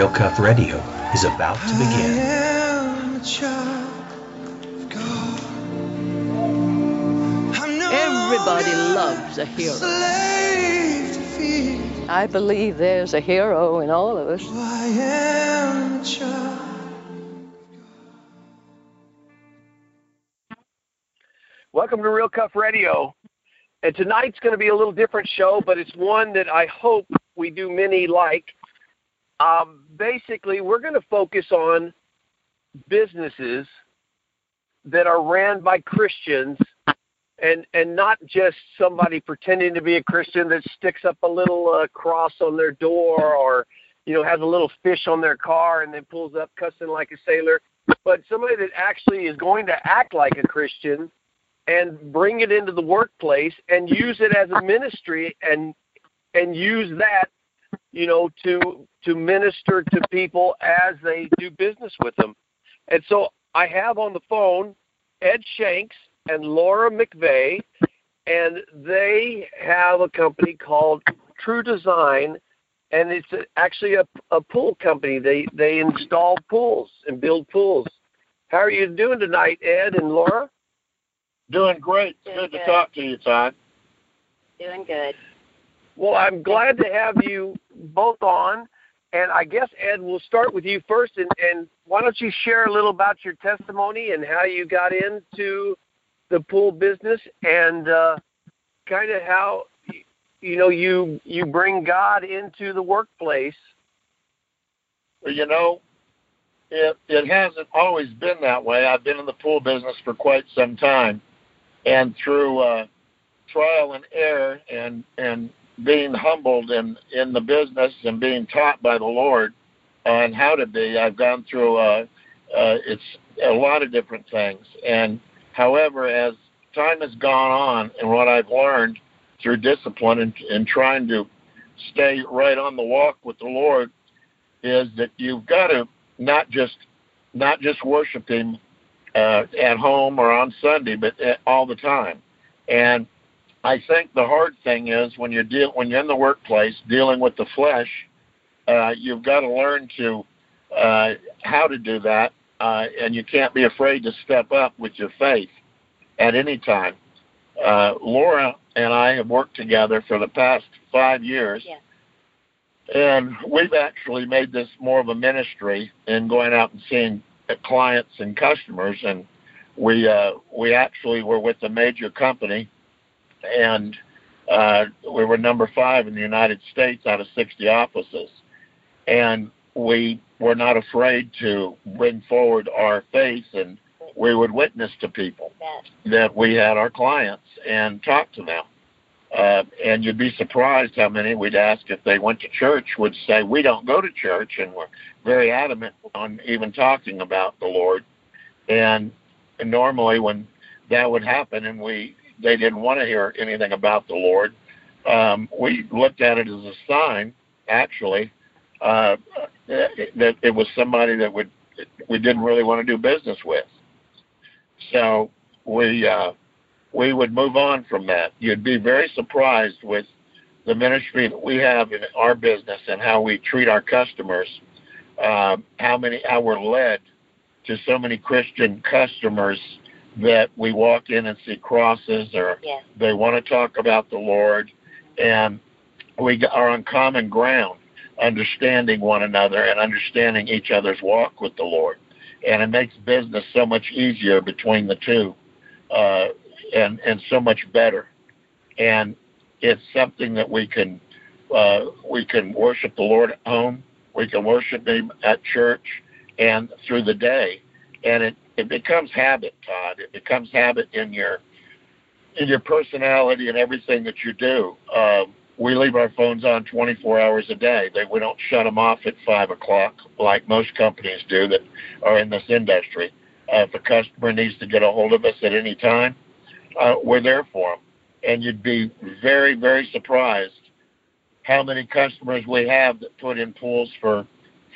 Real Cuff Radio is about to begin. Everybody loves a hero. I believe there's a hero in all of us. Welcome to Real Cuff Radio. And tonight's going to be a little different show, but it's one that I hope we do many like. Um, basically, we're going to focus on businesses that are ran by Christians and and not just somebody pretending to be a Christian that sticks up a little uh, cross on their door or you know has a little fish on their car and then pulls up cussing like a sailor, but somebody that actually is going to act like a Christian and bring it into the workplace and use it as a ministry and and use that you know to to minister to people as they do business with them and so i have on the phone ed shanks and laura mcveigh and they have a company called true design and it's actually a, a pool company they they install pools and build pools how are you doing tonight ed and laura Doing great. Doing good, good. to talk to you, Todd. Doing good. Well, I'm glad to have you both on. And I guess, Ed, we'll start with you first. And, and why don't you share a little about your testimony and how you got into the pool business and uh, kind of how, you know, you, you bring God into the workplace. Well, you know, it it hasn't always been that way. I've been in the pool business for quite some time, and through uh, trial and error and and being humbled in in the business and being taught by the Lord on how to be, I've gone through uh, uh, it's a lot of different things. And however, as time has gone on, and what I've learned through discipline and, and trying to stay right on the walk with the Lord is that you've got to not just not just worship Him uh, at home or on Sunday, but uh, all the time. And I think the hard thing is when you're deal when you're in the workplace dealing with the flesh, uh, you've got to learn to uh, how to do that, uh, and you can't be afraid to step up with your faith at any time. Uh, Laura and I have worked together for the past five years. Yeah. And we've actually made this more of a ministry in going out and seeing clients and customers. And we uh, we actually were with a major company, and uh, we were number five in the United States out of 60 offices. And we were not afraid to bring forward our faith, and we would witness to people That. we had our clients and talk to them. Uh, and you'd be surprised how many we'd ask if they went to church would say we don't go to church, and we're very adamant on even talking about the Lord. And, and normally when that would happen, and we they didn't want to hear anything about the Lord, um, we looked at it as a sign, actually, uh, that it was somebody that would we didn't really want to do business with. So we uh, we would move on from that. You'd be very surprised with the ministry that we have in our business and how we treat our customers. Uh, how many how we're led to so many Christian customers that we walk in and see crosses or Yes. they want to talk about the Lord, and we are on common ground, understanding one another and understanding each other's walk with the Lord, and it makes business so much easier between the two, uh, and and so much better, and it's something that we can uh, we can worship the Lord at home, we can worship Him at church, and through the day, and it it becomes habit, Todd. It becomes habit in your in your personality and everything that you do. Um, we leave our phones on 24 hours a day. They, we don't shut them off at five o'clock like most companies do that are in this industry. Uh, if a customer needs to get a hold of us at any time, uh, we're there for them. And you'd be very, very surprised how many customers we have that put in pools for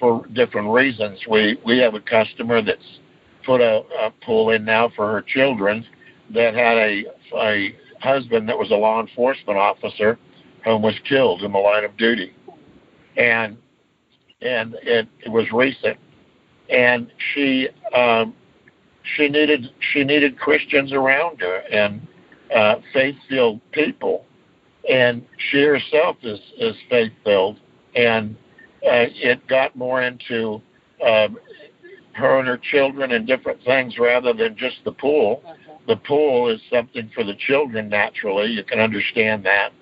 for different reasons. We we have a customer that's put a, a pool in now for her children that had a a husband that was a law enforcement officer who was killed in the line of duty, and and it, it was recent. And she um, she needed she needed Christians around her and uh, faith-filled people, and she herself is is faith-filled, and uh, it got more into um, her and her children and different things rather than just the pool. The pool is something for the children naturally. You can understand that.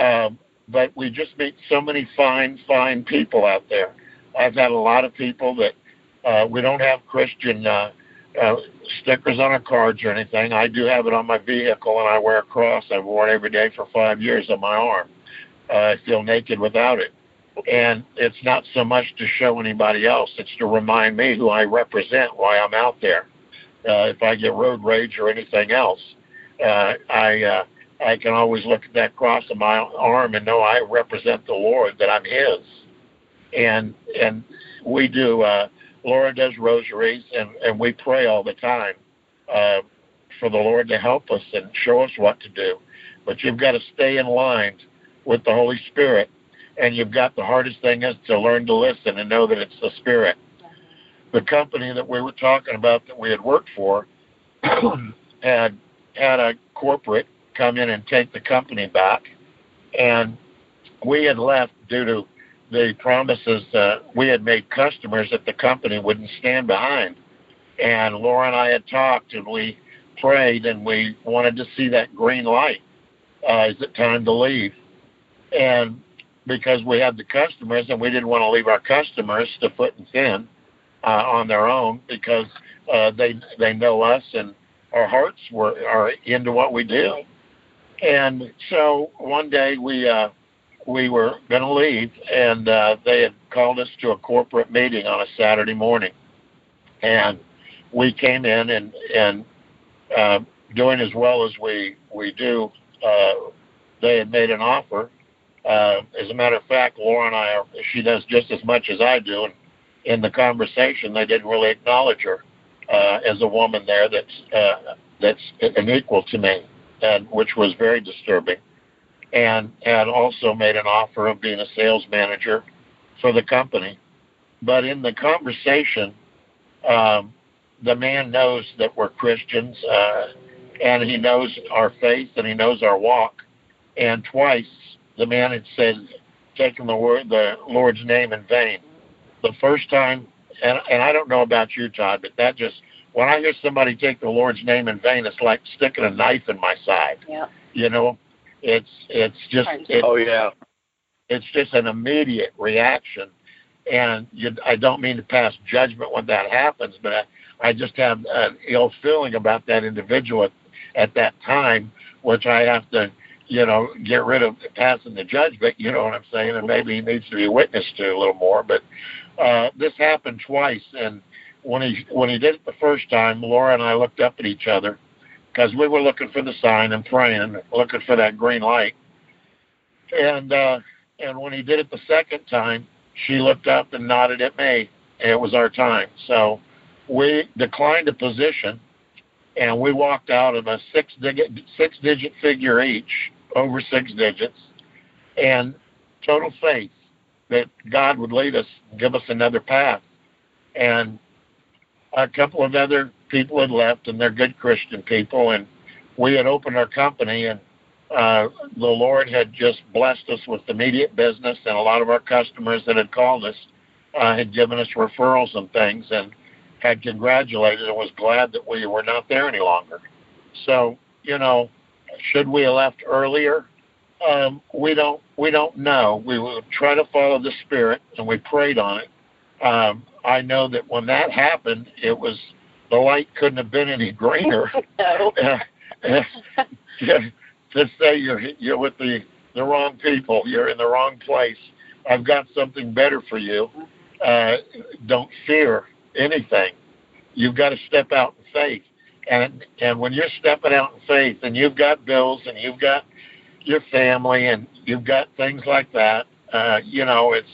Um, but we just meet so many fine, fine people out there. I've had a lot of people that uh, we don't have Christian uh, uh, stickers on our cards or anything. I do have it on my vehicle, and I wear a cross. I've worn it every day for five years on my arm. Uh, I feel naked without it. And it's not so much to show anybody else, it's to remind me who I represent, why I'm out there. Uh, if I get road rage or anything else, uh, I uh, I can always look at that cross on my arm and know I represent the Lord, that I'm His. And and we do. Uh, Laura does rosaries, and and we pray all the time uh, for the Lord to help us and show us what to do. But you've got to stay in line with the Holy Spirit, and you've got the hardest thing is to learn to listen and know that it's the Spirit. The company that we were talking about that we had worked for had had a corporate come in and take the company back. And we had left due to the promises that we had made customers that the company wouldn't stand behind. And Laura and I had talked and we prayed and we wanted to see that green light. Uh, is it time to leave? And because we had the customers and we didn't want to leave our customers to foot and fin uh, on their own because uh, they they know us and our hearts were are into what we do. And so one day we uh, we were going to leave, and uh, they had called us to a corporate meeting on a Saturday morning, and we came in and and uh, doing as well as we we do. Uh, they had made an offer. Uh, as a matter of fact, Laura and I, are, she does just as much as I do, and in the conversation, they didn't really acknowledge her uh, as a woman there that's uh, that's an equal to me and which was very disturbing, and and also made an offer of being a sales manager for the company. But in the conversation, um, the man knows that we're Christians, uh, and he knows our faith and he knows our walk. And twice the man had said, taking the word, the Lord's name in vain. The first time, and and I don't know about you, Todd, but that just when I hear somebody take the Lord's name in vain, it's like sticking a knife in my side. Yeah. You know, it's it's just it, oh yeah, it's just an immediate reaction, and you, I don't mean to pass judgment when that happens, but I, I just have an ill feeling about that individual at, at that time, which I have to you know, get rid of passing the judgment, you know what I'm saying, and maybe he needs to be witnessed to a little more. But uh, this happened twice, and when he when he did it the first time, Laura and I looked up at each other because we were looking for the sign and praying, looking for that green light. And uh, and when he did it the second time, she looked up and nodded at me. And it was our time. So we declined a position, and we walked out of a six digit six digit figure each, over six digits, and total faith that God would lead us, give us another path. And a couple of other people had left, and they're good Christian people, and we had opened our company, and uh, the Lord had just blessed us with immediate business, and a lot of our customers that had called us uh, had given us referrals and things, and had congratulated and was glad that we were not there any longer. So, you know, should we have left earlier? Um, we don't we don't know. We will try to follow the Spirit, and we prayed on it. Um, I know that when that happened, it was the light couldn't have been any greener. no. to say you're you're with the the wrong people, you're in the wrong place. I've got something better for you. Uh, don't fear anything. You've got to step out in faith, and and when you're stepping out in faith, and you've got bills, and you've got your family, and you've got things like that. Uh, you know, it's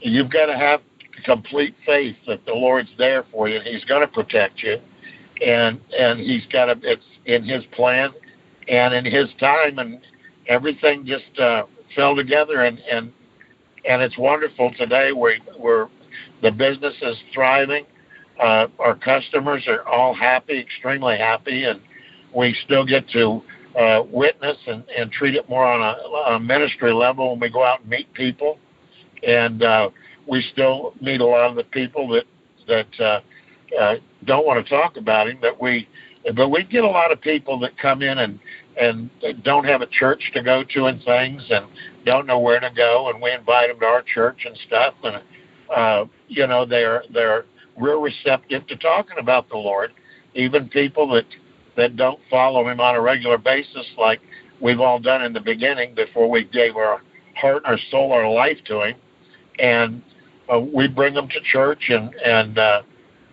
you've got to have complete faith that the Lord's there for you and He's going to protect you, and and He's got to. It's in His plan and in His time, and everything just uh, fell together. And and and it's wonderful today. We we're the business is thriving. Uh, our customers are all happy, extremely happy, and we still get to uh, witness and, and treat it more on a, a ministry level when we go out and meet people. And uh, we still meet a lot of the people that that uh, uh, don't want to talk about him. But we but we get a lot of people that come in and and don't have a church to go to and things and don't know where to go and we invite them to our church and stuff and uh you know they're they're real receptive to talking about the lord even people that that don't follow him on a regular basis like we've all done in the beginning before we gave our heart our soul our life to him and uh, we bring them to church and and uh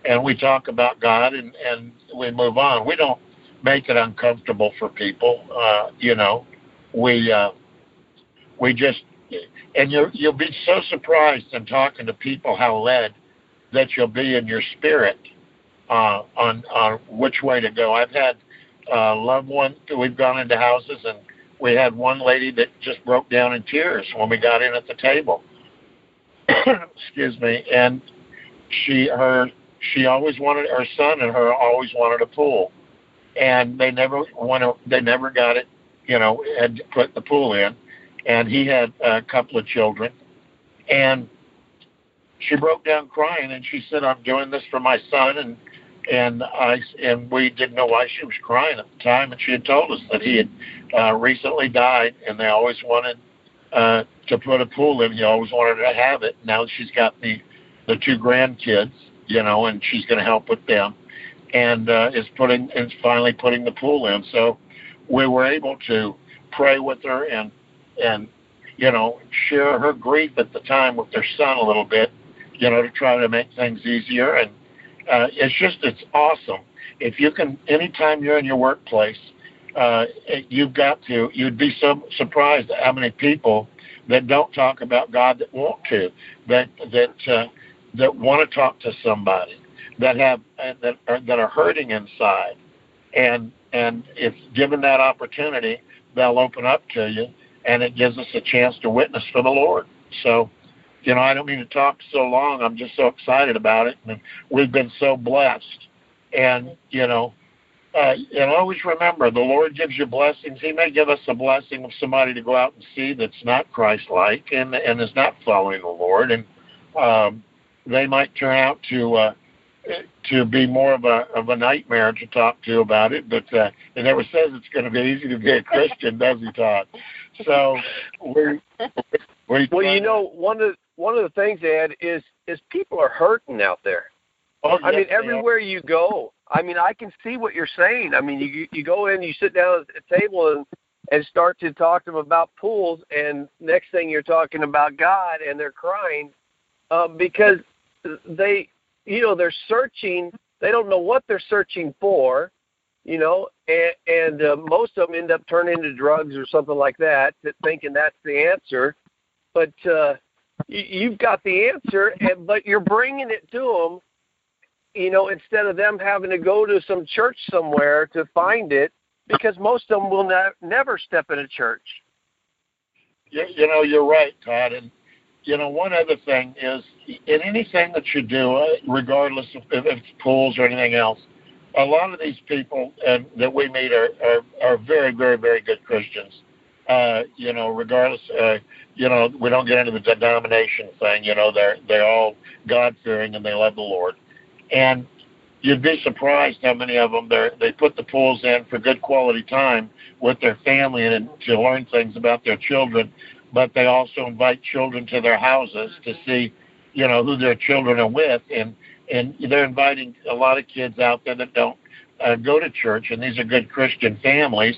and we talk about god and and we move on we don't make it uncomfortable for people. Uh, you know, we uh, we just and you you'll be so surprised in talking to people how led that you'll be in your spirit uh, on on which way to go. I've had uh, loved ones. We've gone into houses and we had one lady that just broke down in tears when we got in at the table. Excuse me, and she her she always wanted her son and her always wanted a pool and they never want to. They never got it. You know, had put the pool in, and he had a couple of children, and she broke down crying, and she said, "I'm doing this for my son," and and I and we didn't know why she was crying at the time, and she had told us that he had uh, recently died, and they always wanted uh, to put a pool in. He always wanted to have it. Now she's got the the two grandkids, you know, and she's going to help with them and uh, is putting is finally putting the pool in. So we were able to pray with her and and you know share her grief at the time with their son a little bit, you know, to try to make things easier. And uh, it's just it's awesome if you can. Anytime you're in your workplace, uh, you've got to. You'd be so surprised at how many people that don't talk about God that want to, that that uh, that want to talk to somebody that have that are, that are hurting inside, and and if given that opportunity, they'll open up to you, and it gives us a chance to witness for the Lord. So, you know, I don't mean to talk so long. I'm just so excited about it, and we've been so blessed. And you know, uh, and always remember, the Lord gives you blessings. He may give us a blessing of somebody to go out and see that's not Christ-like and and is not following the Lord, and um, they might turn out to uh, to be more of a of a nightmare to talk to about it. But uh, it never says it's going to be easy to be a Christian, does he, Todd? So we we. Well, you know, one of one of the things, Ed, is is people are hurting out there. Oh, I yes, mean, everywhere you go. I mean, I can see what you're saying. I mean, you you go in, you sit down at a table and and start to talk to them about pools, and next thing you're talking about God, and they're crying um, because they you know they're searching they don't know what they're searching for you know and and uh, most of them end up turning to drugs or something like that thinking that's the answer but uh you've got the answer and but you're bringing it to them you know instead of them having to go to some church somewhere to find it because most of them will ne- never step in a church you, you know you're right todd and you know, one other thing is in anything that you do, uh, regardless of if it's pools or anything else, a lot of these people that we meet are, are are very, very, very good Christians. Uh, you know, regardless, uh, you know, we don't get into the denomination thing. You know, they're they're all God fearing and they love the Lord, and you'd be surprised how many of them they they put the pools in for good quality time with their family and to learn things about their children but they also invite children to their houses to see, you know, who their children are with, and and they're inviting a lot of kids out there that don't uh, go to church, and these are good Christian families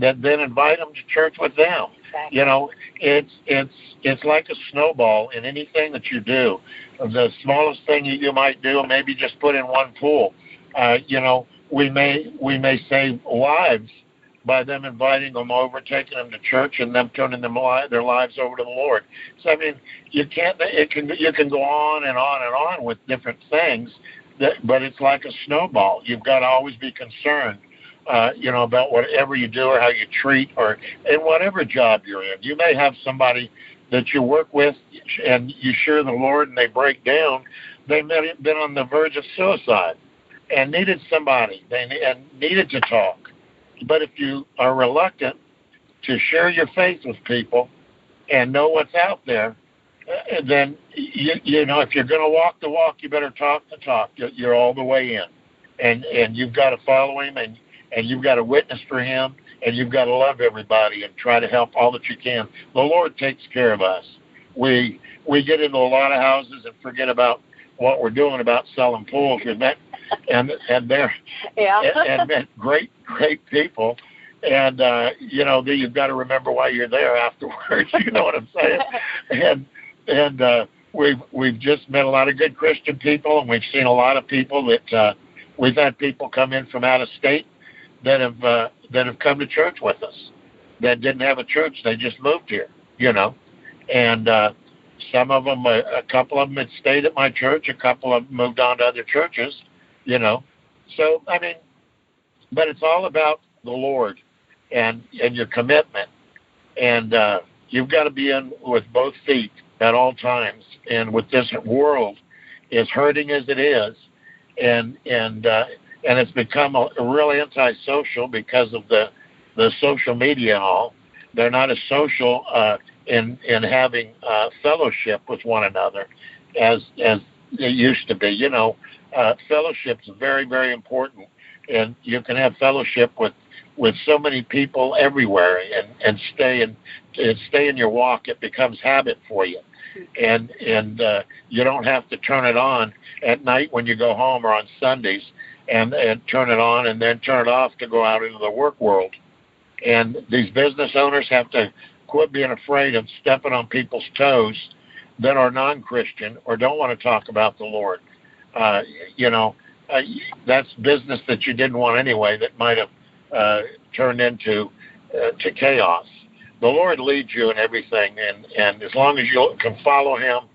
that then invite them to church with them. Exactly. You know, it's it's it's like a snowball in anything that you do. The smallest thing you, you might do, maybe just put in one pool. Uh, you know, we may we may save lives by them inviting them over, taking them to church, and them turning them li- their lives over to the Lord. So I mean, you can't. It can you can go on and on and on with different things, that, but it's like a snowball. You've got to always be concerned. Uh, you know about whatever you do or how you treat or in whatever job you're in. You may have somebody that you work with and you share the Lord and they break down, they may have been on the verge of suicide and needed somebody they and needed to talk. But if you are reluctant to share your faith with people and know what's out there, uh, then you you know if you're going to walk the walk, you better talk the talk. You're all the way in, and and you've got to follow him and and you've got to witness for him and you've got to love everybody and try to help all that you can. The Lord takes care of us. We we get into a lot of houses and forget about what we're doing about selling pools. and that and and they're yeah. and, and met great great people. And uh, you know, you've got to remember why you're there afterwards. You know what I'm saying? And and uh, we've we've just met a lot of good Christian people, and we've seen a lot of people that uh, we've had people come in from out of state that have uh, that have come to church with us that didn't have a church. They just moved here, you know, and uh, some of them, a, a couple of them had stayed at my church. A couple of them moved on to other churches, you know. So I mean, but it's all about the Lord and and your commitment, and uh, you've got to be in with both feet at all times. And with this world, as hurting as it is, and and uh, and it's become a, really antisocial because of the the social media and all. They're not as social uh, in in having uh, fellowship with one another as as it used to be. You know, uh, fellowship's very very important, and you can have fellowship with with so many people everywhere, and and stay in and stay in your walk. It becomes habit for you, and and uh, you don't have to turn it on at night when you go home or on Sundays and and turn it on and then turn it off to go out into the work world. And these business owners have to quit being afraid of stepping on people's toes that are non-Christian or don't want to talk about the Lord. Uh, you know, uh, that's business that you didn't want anyway. That might have uh, turned into uh, to chaos. The Lord leads you in everything, and and as long as you can follow Him,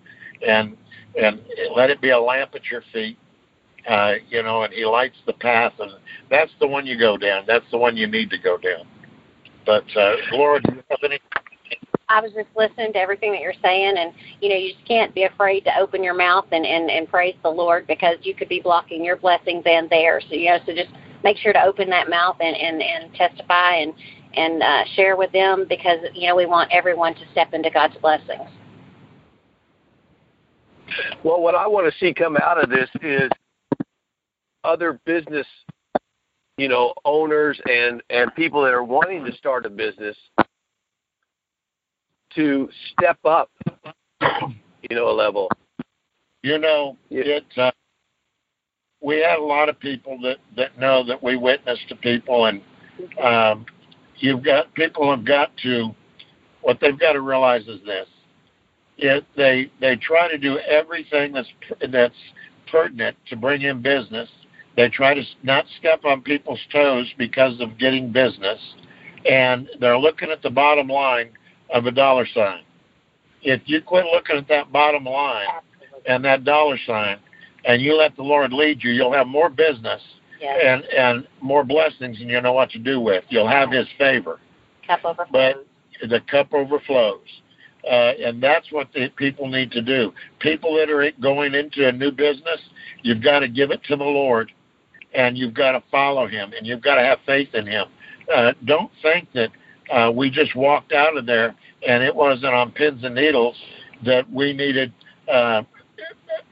and and let it be a lamp at your feet, uh, you know, and he lights the path, and that's the one you go down. That's the one you need to go down. But uh, Laura, do you have any? I was just listening to everything that you're saying, and you know, you just can't be afraid to open your mouth and and and praise the Lord because you could be blocking your blessings and theirs. So you know, so just make sure to open that mouth and and and testify and and uh, share with them because you know we want everyone to step into God's blessings. Well, what I want to see come out of this is other business, you know, owners and and people that are wanting to start a business to step up, you know, a level. You know, yeah. it. Uh, we have a lot of people that that know that we witness to people, and um, you've got people have got to. What they've got to realize is this: it, they they try to do everything that's that's pertinent to bring in business, they try to not step on people's toes because of getting business, and they're looking at the bottom line of a dollar sign. If you quit looking at that bottom line and that dollar sign, and you let the Lord lead you, you'll have more business yes. and and more blessings, and you know what to do with. You'll have His favor. Cup overflows. But the cup overflows. Uh, and that's what the people need to do. People that are going into a new business, you've got to give it to the Lord and you've got to follow him and you've got to have faith in him. Uh, don't think that uh, we just walked out of there and it wasn't on pins and needles that we needed uh,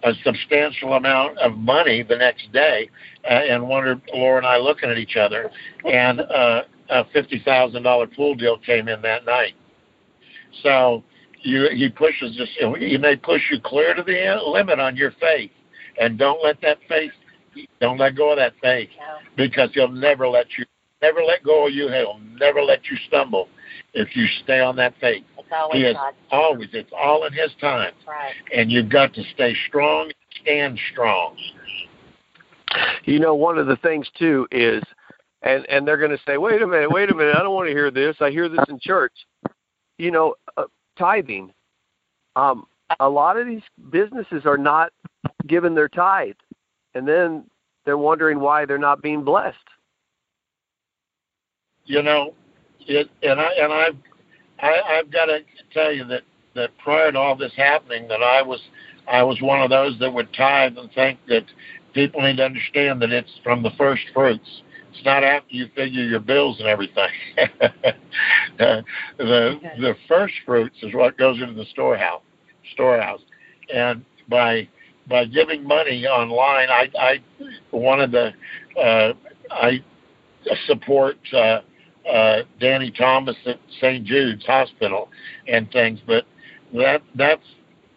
a substantial amount of money the next day uh, and wondered Laura and I looking at each other and uh, a fifty thousand dollar pool deal came in that night. So you he pushes us he may push you clear to the limit on your faith and don't let that faith don't let go of that faith because he'll never let you never let go of you. He'll never let you stumble if you stay on that faith. It's always he is God's always it's all in his time. Right. And you've got to stay strong, stand strong. You know, one of the things too is and and they're going to say, "Wait a minute, wait a minute. I don't want to hear this. I hear this in church." You know, uh, tithing. Um a lot of these businesses are not given their tithe and then they're wondering why they're not being blessed. You know, it, and I and I've I, I've got to tell you that that prior to all this happening, that I was I was one of those that would tithe and think that people need to understand that it's from the first fruits. It's not after you figure your bills and everything. uh, the the first fruits is what goes into the storehouse storehouse, and by by giving money online, I I wanted the uh, I support uh, uh, Danny Thomas at St. Jude's Hospital and things, but that that's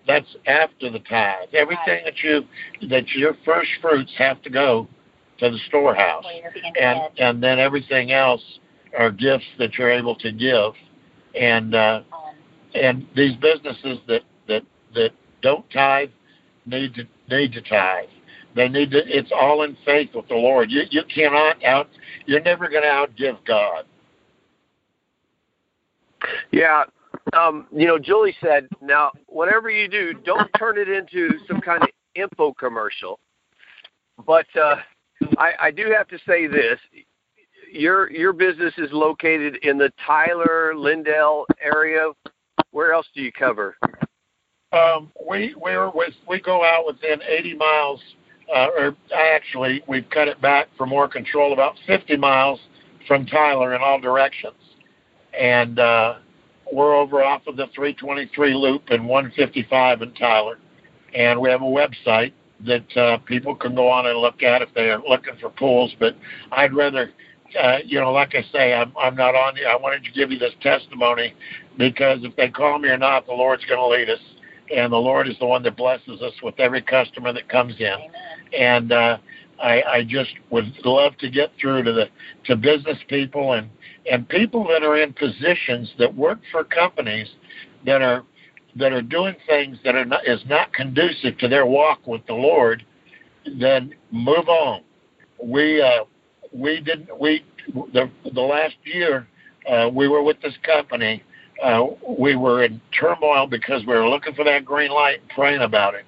that's after the tithe. Everything that you that your first fruits have to go to the storehouse, and and then everything else are gifts that you're able to give, and uh, and these businesses that that that don't tithe need to need to tithe. They need to. It's all in faith with the Lord. You you cannot out. You're never going to outgive God. Yeah, um, you know, Julie said, now whatever you do, don't turn it into some kind of info commercial. But uh, I, I do have to say this: your your business is located in the Tyler Lindale area. Where else do you cover? Um, we we're with, we go out within 80 miles, uh, or actually we've cut it back for more control, about 50 miles from Tyler in all directions, and uh, we're over off of the 323 loop and 155 in Tyler, and we have a website that uh, people can go on and look at if they're looking for pools. But I'd rather, uh, you know, like I say, I'm I'm not on. I wanted to give you this testimony because if they call me or not, the Lord's going to lead us, and the Lord is the one that blesses us with every customer that comes in, and. uh I, I just would love to get through to the to business people and and people that are in positions that work for companies that are that are doing things that are not is not conducive to their walk with the Lord, then move on. We uh, we didn't we the the last year uh, we were with this company. Uh, we were in turmoil because we were looking for that green light and praying about it.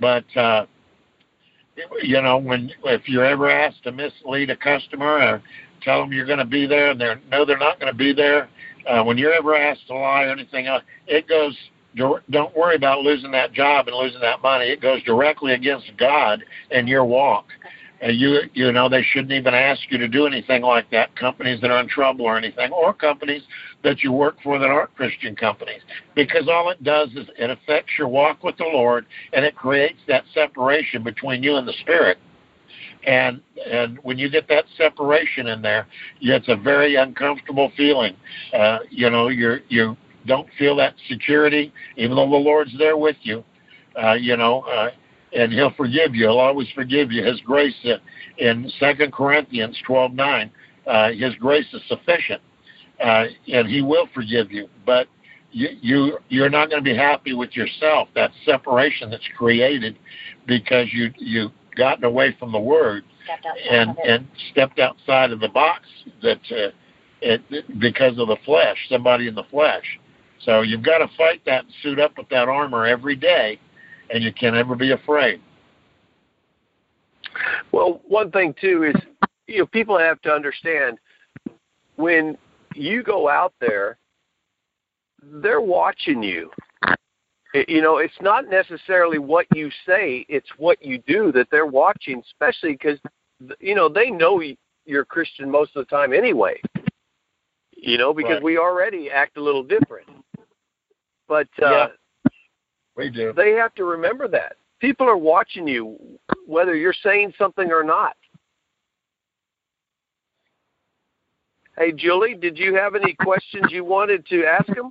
But uh, you know, when if you're ever asked to mislead a customer or tell them you're going to be there and they're no, they're not going to be there, uh, when you're ever asked to lie or anything else, it goes. Don't worry about losing that job and losing that money. It goes directly against God and your walk. And you you know they shouldn't even ask you to do anything like that. Companies that are in trouble or anything, or companies that you work for that aren't Christian companies, because all it does is it affects your walk with the Lord, and it creates that separation between you and the Spirit. And and when you get that separation in there, it's a very uncomfortable feeling. Uh, you know, you're you don't feel that security, even though the Lord's there with you. Uh, you know. Uh, and he'll forgive you. He'll always forgive you. His grace uh, in Second Corinthians twelve nine, uh, His grace is sufficient, uh, and He will forgive you. But you, you you're not going to be happy with yourself. That separation that's created because you you gotten away from the Word and and stepped outside of the box that uh, it, because of the flesh, somebody in the flesh. So you've got to fight that and suit up with that armor every day and you can never be afraid. Well, one thing too is you know people have to understand when you go out there, they're watching you. You know, it's not necessarily what you say; it's what you do that they're watching. Especially because you know they know you're Christian most of the time anyway. You know, because right. we already act a little different. But uh, yeah. We do. They have to remember that. People are watching you, whether you're saying something or not. Hey, Julie, did you have any questions you wanted to ask them?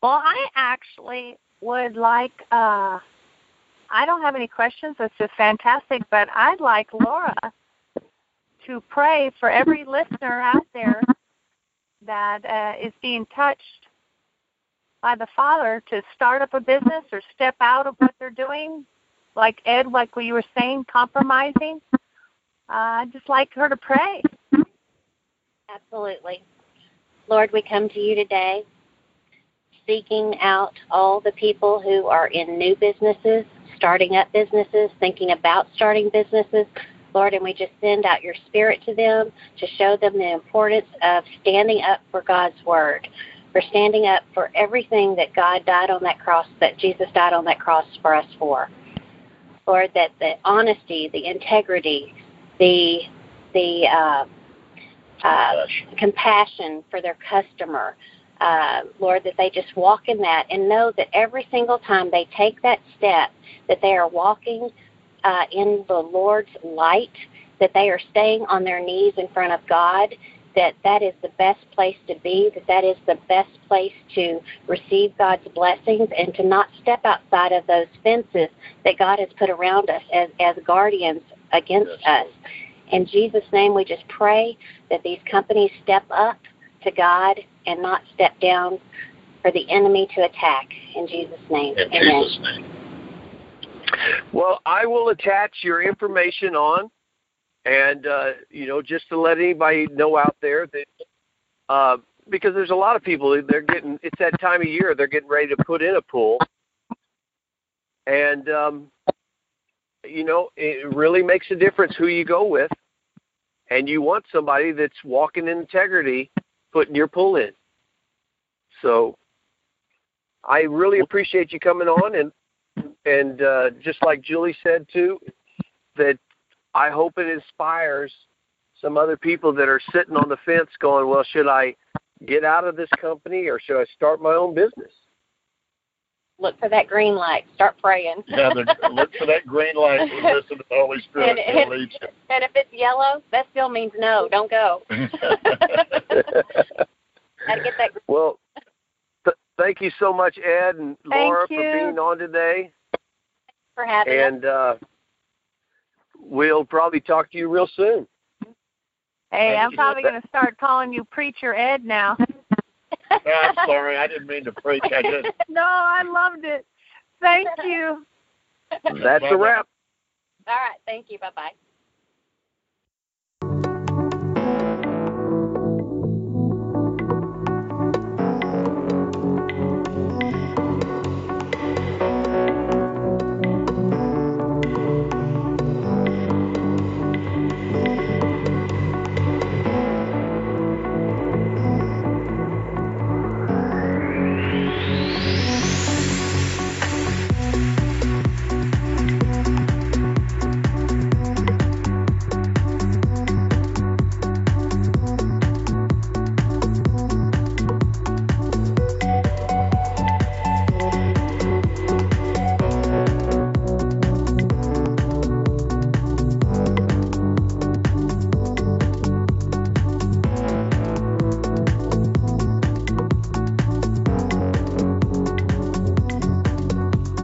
Well, I actually would like. Uh, I don't have any questions. It's just fantastic, but I'd like Laura to pray for every listener out there that uh, is being touched by the father to start up a business or step out of what they're doing, like Ed, like you were saying, compromising. Uh, I'd just like her to pray. Absolutely. Lord, we come to you today seeking out all the people who are in new businesses, starting up businesses, thinking about starting businesses. Lord, and we just send out your spirit to them to show them the importance of standing up for God's word for standing up for everything that God died on that cross, that Jesus died on that cross for us for. Lord, that the honesty, the integrity, the the uh, uh, compassion for their customer, uh, Lord, that they just walk in that and know that every single time they take that step, that they are walking uh, in the Lord's light, that they are staying on their knees in front of God, that that is the best place to be, that that is the best place to receive God's blessings and to not step outside of those fences that God has put around us as, as guardians against Yes. us. In Jesus' name, we just pray that these companies step up to God and not step down for the enemy to attack. In Jesus' name, In amen. Jesus' name. Well, I will attach your information on, and uh, you know, just to let anybody know out there that uh, because there's a lot of people they're getting it's that time of year they're getting ready to put in a pool, and um, you know, it really makes a difference who you go with, and you want somebody that's walking in integrity, putting your pool in. So, I really appreciate you coming on and and uh, just like Julie said too, that I hope it inspires some other people that are sitting on the fence, going, "Well, should I get out of this company or should I start my own business?" Look for that green light. Start praying. Yeah, the, look for that green light and listen to the Holy Spirit. And- He'll lead And if it's yellow, that still means no. Don't go. you. Gotta get that. well, th- thank you so much, Ed and Laura, for being on today, Thanks for having us. and uh, we'll probably talk to you real soon. Hey, Thank I'm probably going to start calling you Preacher Ed now. I'm sorry, I didn't mean to preach. I just no, I loved it. Thank you. That's a wrap. All right. Thank you. Bye bye.